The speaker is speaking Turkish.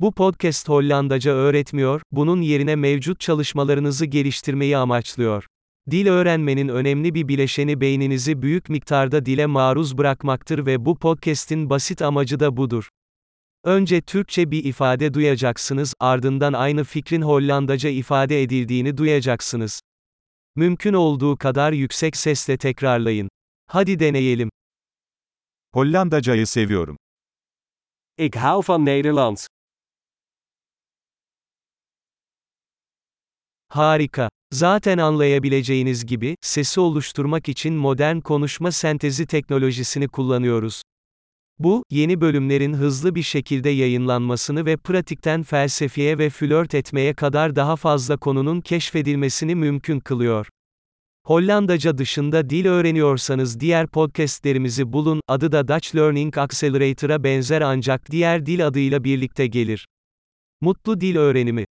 Bu podcast Hollandaca öğretmiyor, bunun yerine mevcut çalışmalarınızı geliştirmeyi amaçlıyor. Dil öğrenmenin önemli bir bileşeni beyninizi büyük miktarda dile maruz bırakmaktır ve bu podcast'in basit amacı da budur. Önce Türkçe bir ifade duyacaksınız, ardından aynı fikrin Hollandaca ifade edildiğini duyacaksınız. Mümkün olduğu kadar yüksek sesle tekrarlayın. Hadi deneyelim. Hollandacayı seviyorum. Ik hou van Nederlands. Harika. Zaten anlayabileceğiniz gibi, sesi oluşturmak için modern konuşma sentezi teknolojisini kullanıyoruz. Bu, yeni bölümlerin hızlı bir şekilde yayınlanmasını ve pratikten felsefeye ve flört etmeye kadar daha fazla konunun keşfedilmesini mümkün kılıyor. Hollandaca dışında dil öğreniyorsanız diğer podcastlerimizi bulun, adı da Dutch Learning Accelerator'a benzer ancak diğer dil adıyla birlikte gelir. Mutlu dil öğrenimi